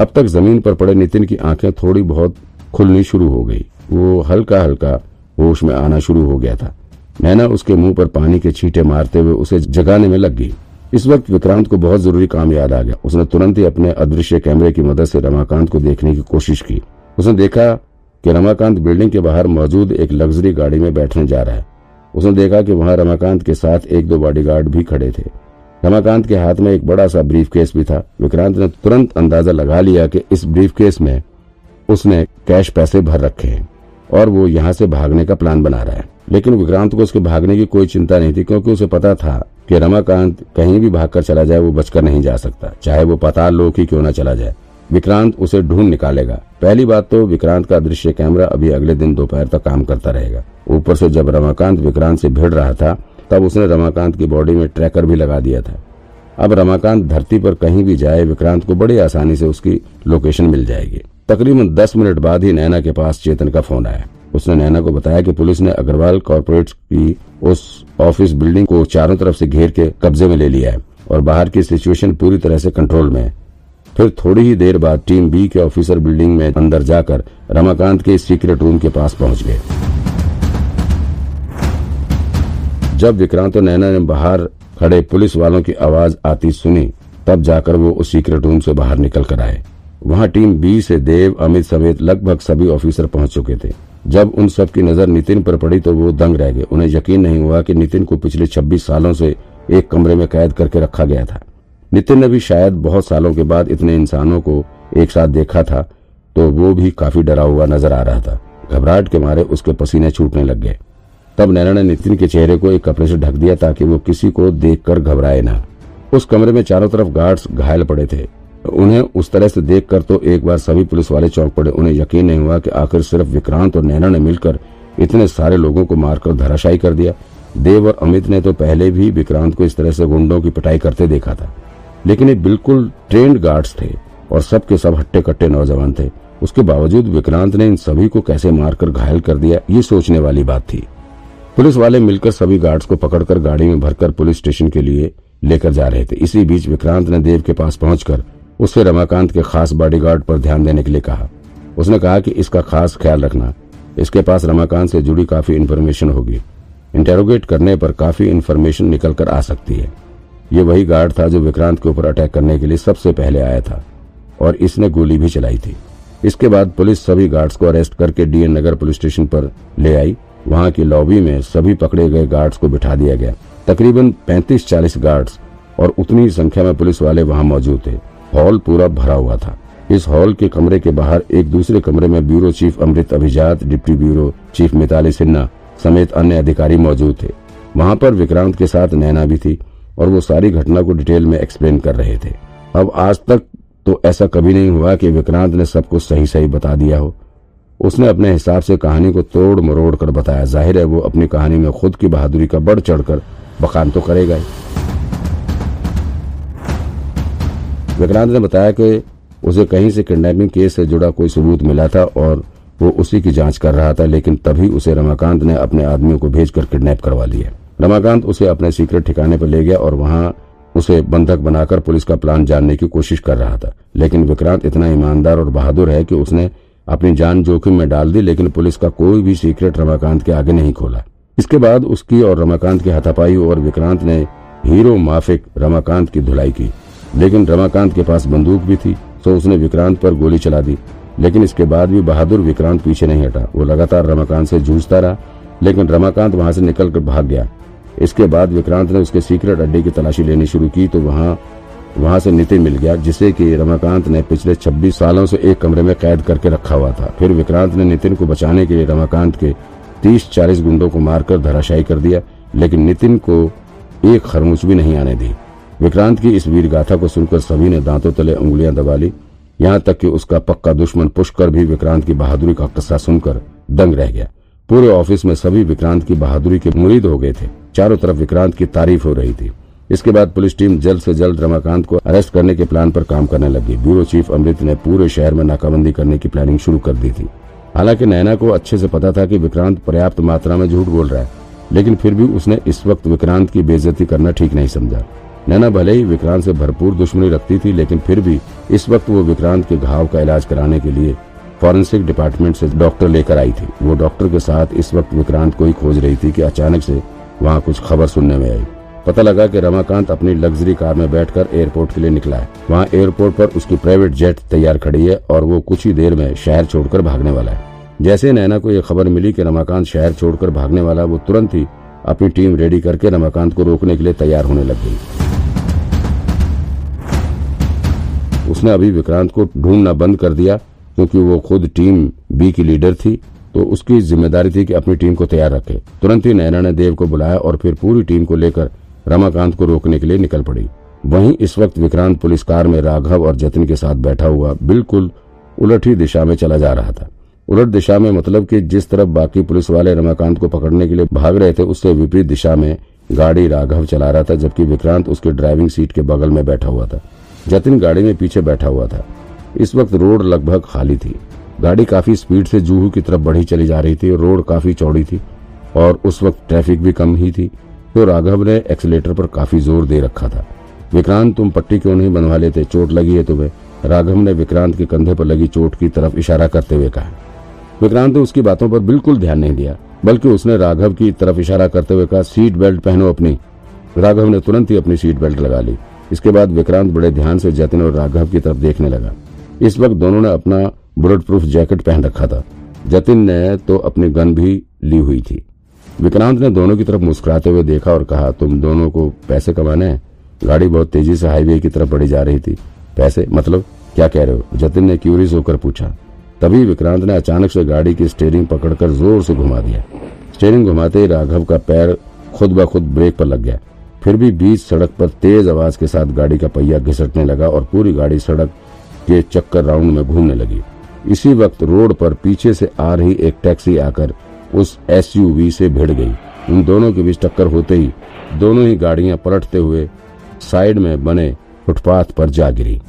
अब तक ज़मीन पर पड़े नितिन की आँखें थोड़ी बहुत खुलनी शुरू हो गई। वो हल्का हल्का होश में आना शुरू हो गया था। नैना उसके मुँह पर पानी के छींटे मारते हुए उसे जगाने में लग गई। इस वक्त विक्रांत को बहुत ज़रूरी काम याद आ गया। उसने तुरंत ही अपने अदृश्य कैमरे की मदद से रमाकांत को देखने की कोशिश की। उसने देखा कि रमाकांत बिल्डिंग के बाहर मौजूद एक लग्जरी गाड़ी में बैठने जा रहा है। उसने देखा कि वहाँ रमाकांत के साथ एक दो बॉडीगार्ड भी खड़े थे। रमाकांत के हाथ में एक बड़ा सा ब्रीफ केस भी था। विक्रांत ने तुरंत अंदाज़ा लगा लिया कि इस ब्रीफ केस में उसने कैश पैसे भर रखे हैं और वो यहाँ से भागने का प्लान बना रहा है। लेकिन विक्रांत को उसके भागने की कोई चिंता नहीं थी, क्योंकि उसे पता था कि रमाकांत कहीं भी भागकर चला जाए, वो बचकर नहीं जा सकता। चाहे वो पता लोक ही क्यों न चला जाए। विक्रांत उसे ढूंढ निकालेगा। पहली बात तो विक्रांत का दृश्य कैमरा अभी अगले दिन दोपहर तक काम करता रहेगा। ऊपर से जब रमाकांत विक्रांत से भिड़ रहा था तब उसने रमाकांत की बॉडी में ट्रैकर भी लगा दिया था। अब रमाकांत धरती पर कहीं भी जाए, विक्रांत को बड़ी आसानी से उसकी लोकेशन मिल जाएगी। तकरीबन दस मिनट बाद ही नैना के पास चेतन का फ़ोन आया। उसने नैना को बताया कि पुलिस ने अग्रवाल कॉरपोरेट की उस ऑफ़िस बिल्डिंग को चारों तरफ़ से घेर के कब्जे में ले लिया है और बाहर की सिचुएशन पूरी तरह से कंट्रोल में है। फिर थोड़ी ही देर बाद टीम बी के ऑफिसर बिल्डिंग में अंदर जाकर रमाकांत के सीक्रेट रूम के पास पहुँच गए। जब विक्रांत और नैना ने बाहर खड़े पुलिस वालों की आवाज़ आती सुनी, तब जाकर वो उस सीक्रेट रूम से बाहर निकल कर आए। वहाँ टीम बी से देव, अमित समेत लगभग सभी ऑफिसर पहुँच चुके थे। जब उन सब की नज़र नितिन पर पड़ी तो वो दंग रह गए। उन्हें यकीन नहीं हुआ कि नितिन को पिछले 26 सालों से एक कमरे में कैद करके रखा गया था। नितिन ने भी शायद बहुत सालों के बाद इतने इंसानों को एक साथ देखा था तो वो भी काफ़ी डरा हुआ नज़र आ रहा था। घबराहट के मारे उसके पसीने छूटने लग गए। तब नैना ने नितिन के चेहरे को एक कपड़े से ढक दिया ताकि वो किसी को देखकर घबराए ना। उस कमरे में चारों तरफ़ गार्ड्स घायल पड़े थे। उन्हें उस तरह से देखकर तो एक बार सभी पुलिस वाले चौंक पड़े। उन्हें यकीन नहीं हुआ कि आखिर सिर्फ़ विक्रांत और नैना ने मिलकर इतने सारे लोगों को मारकर धराशायी कर दिया। देव और अमित ने तो पहले भी विक्रांत को इस तरह से गुंडों की पिटाई करते देखा था। लेकिन ये बिल्कुल ट्रेंड गार्ड्स थे और सबके सब हट्टे कट्टे नौजवान थे। उसके बावजूद विक्रांत ने इन सभी को कैसे मारकर घायल कर दिया, ये सोचने वाली बात थी। पुलिस वाले मिलकर सभी गार्ड्स को पकड़कर गाड़ी में भरकर पुलिस स्टेशन के लिए लेकर जा रहे थे। इसी बीच विक्रांत ने देव के पास पहुंचकर उससे रमाकांत के खास बॉडीगार्ड पर ध्यान देने के लिए कहा। उसने कहा कि इसका खास ख्याल रखना। इसके पास रमाकांत से जुड़ी काफ़ी इन्फॉर्मेशन होगी। इंटेरोगेट करने पर काफ़ी इन्फॉर्मेशन निकल कर आ सकती है। ये वही गार्ड था जो विक्रांत के ऊपर अटैक करने के लिए सबसे पहले आया था और इसने गोली भी चलाई थी। इसके बाद पुलिस सभी गार्ड्स को अरेस्ट करके डीएन नगर पुलिस स्टेशन पर ले आई। वहाँ की लॉबी में सभी पकड़े गए गार्ड्स को बिठा दिया गया। तकरीबन 35-40 गार्ड्स और उतनी ही संख्या में पुलिस वाले वहाँ मौजूद थे। हॉल पूरा भरा हुआ था। इस हॉल के कमरे के बाहर एक दूसरे कमरे में bureau chief Amrit Abhijat, deputy bureau chief Mitali Sinha समेत अन्य अधिकारी मौजूद थे। वहाँ पर विक्रांत के साथ नैना भी थी और वो सारी घटना को डिटेल में एक्सप्लेन कर रहे थे। अब आज तक तो ऐसा कभी नहीं हुआ कि विक्रांत ने सब कुछ सही सही बता दिया हो। उसने अपने हिसाब से कहानी को तोड़ मरोड़ कर बताया। ज़ाहिर है वो अपनी कहानी में खुद की बहादुरी का बढ़ चढ़कर बखान तो करेगा ही। विक्रांत ने बताया कि उसे कहीं से किडनैपिंग केस से जुड़ा कोई सबूत मिला था और वो उसी की जाँच कर रहा था, लेकिन तभी उसे रमाकांत ने अपने आदमियों को भेजकर किडनैप करवा लिया। रमाकांत उसे अपने सीक्रेट ठिकाने पर ले गया और वहाँ उसे बंधक बनाकर पुलिस का प्लान जानने की कोशिश कर रहा था। लेकिन विक्रांत इतना ईमानदार और बहादुर है कि उसने अपनी जान जोखिम में डाल दी, लेकिन पुलिस का कोई भी सीक्रेट रमाकांत के आगे नहीं खोला। इसके बाद उसकी और रमाकांत की हाथापाई और विक्रांत ने हीरो माफिक रमाकांत की धुलाई की। लेकिन रमाकांत के पास बंदूक भी थी तो उसने विक्रांत पर गोली चला दी। लेकिन इसके बाद भी बहादुर विक्रांत पीछे नहीं हटा। वो लगातार रमाकांत से जूझता रहा, लेकिन रमाकांत वहाँ से निकलकर भाग गया। इसके बाद विक्रांत ने उसके सीक्रेट अड्डे की तलाशी लेनी शुरू की तो वहाँ वहाँ से नितिन मिल गया, जिसे कि रमाकांत ने पिछले 26 सालों से एक कमरे में कैद करके रखा हुआ था। फिर विक्रांत ने नितिन को बचाने के लिए रमाकांत के 30-40 गुंडों को मारकर धराशायी कर दिया, लेकिन नितिन को एक खरमुच भी नहीं आने दी। विक्रांत की इस वीर गाथा को सुनकर सभी ने दांतों तले उंगलियाँ दबा ली। यहाँ तक कि उसका पक्का दुश्मन पुष्कर भी विक्रांत की बहादुरी का किस्सा सुनकर दंग रह गया। पूरे ऑफ़िस में सभी विक्रांत की बहादुरी के मुरीद हो गए थे। चारों तरफ़ विक्रांत की तारीफ़ हो रही थी। इसके बाद पुलिस टीम जल्द से जल्द रमाकांत को अरेस्ट करने के प्लान पर काम करने लगी। ब्यूरो चीफ अमृत ने पूरे शहर में नाकाबंदी करने की प्लानिंग शुरू कर दी थी। हालाँकि नैना को अच्छे से पता था कि विक्रांत पर्याप्त मात्रा में झूठ बोल रहा है, लेकिन फिर भी उसने इस वक्त विक्रांत की बेजती करना ठीक नहीं समझा। नैना भले ही विक्रांत से भरपूर दुश्मनी रखती थी, लेकिन फिर भी इस वक्त वो विक्रांत के घाव का इलाज कराने के लिए फॉरेंसिक डिपार्टमेंट से डॉक्टर लेकर आई थी। वो डॉक्टर के साथ इस वक्त विक्रांत को ही खोज रही थी कि अचानक से वहाँ कुछ खबर सुनने में आई। पता लगा कि रमाकांत अपनी लग्जरी कार में बैठकर एयरपोर्ट के लिए निकला है। वहाँ एयरपोर्ट पर उसकी प्राइवेट जेट तैयार खड़ी है और वो कुछ ही देर में शहर छोड़कर भागने वाला है। जैसे नैना को यह खबर मिली कि रमाकांत शहर छोड़कर भागने वाला, वो तुरंत ही अपनी टीम रेडी करके रमाकांत को रोकने के लिए तैयार होने लग गई। उसने अभी विक्रांत को ढूंढना बंद कर दिया, क्योंकि वो खुद टीम बी की लीडर थी तो उसकी ज़िम्मेदारी थी कि अपनी टीम को तैयार रखे। तुरंत ही नैना ने देव को बुलाया और फिर पूरी टीम को लेकर रमाकांत को रोकने के लिए निकल पड़ी। वहीं इस वक्त विक्रांत पुलिस कार में राघव और जतिन के साथ बैठा हुआ बिल्कुल उलट ही दिशा में चला जा रहा था। उलट दिशा में मतलब कि जिस तरफ़ बाकी पुलिस वाले रमाकांत को पकड़ने के लिए भाग रहे थे, उससे विपरीत दिशा में गाड़ी राघव चला रहा था, जबकि विक्रांत उसके ड्राइविंग सीट के बगल में बैठा हुआ था। जतिन गाड़ी में पीछे बैठा हुआ था। इस वक्त रोड लगभग खाली थी। गाड़ी काफ़ी स्पीड से जूहू की तरफ़ बढ़ी चली जा रही थी, रोड काफ़ी चौड़ी थी और उस वक्त ट्रैफ़िक भी कम ही थी। तो राघव ने एक्सीटर पर काफ़ी ज़ोर दे रखा था। विक्रांत, तुम पट्टी क्यों नहीं बनवा लेते? चोट लगी है तुम्हें? राघव ने विक्रांत के कंधे पर लगी चोट की तरफ़ इशारा करते हुए कहा। विक्रांत ने उसकी बातों पर बिल्कुल ध्यान नहीं दिया, बल्कि उसने राघव की तरफ़ इशारा करते हुए कहा, सीट बेल्ट पहनो अपनी। राघव ने तुरंत ही अपनी सीट बेल्ट लगा ली। इसके बाद विक्रांत बड़े ध्यान से जतिन और राघव की तरफ़ देखने लगा। इस वक्त दोनों ने अपना बुलेट प्रूफ जैकेट पहन रखा था। जतिन ने तो अपनी गन भी ली हुई थी। विक्रांत ने दोनों की तरफ़ मुस्कुराते हुए देखा और कहा, तुम दोनों को पैसे कमाने हैं? गाड़ी बहुत तेज़ी से हाईवे की तरफ़ बढ़ी जा रही थी। पैसे? मतलब क्या कह रहे हो? जतिन ने क्यूरियस होकर पूछा। तभी विक्रांत ने अचानक से गाड़ी की स्टेयरिंग पकड़कर ज़ोर से घुमा दिया। स्टेयरिंग घुमाते ही राघव का पैर खुद ब खुद ब्रेक पर लग गया। फिर भी बीच सड़क पर तेज आवाज़ के साथ गाड़ी का पहिया घिसटने लगा और पूरी गाड़ी सड़क के चक्कर राउंड में घूमने लगी। इसी वक्त रोड पर पीछे से आ रही एक टैक्सी आकर उस एसयूवी से भिड़ गई। उन दोनों के बीच टक्कर होते ही दोनों ही गाड़ियाँ पलटते हुए साइड में बने फुटपाथ पर जा गिरी।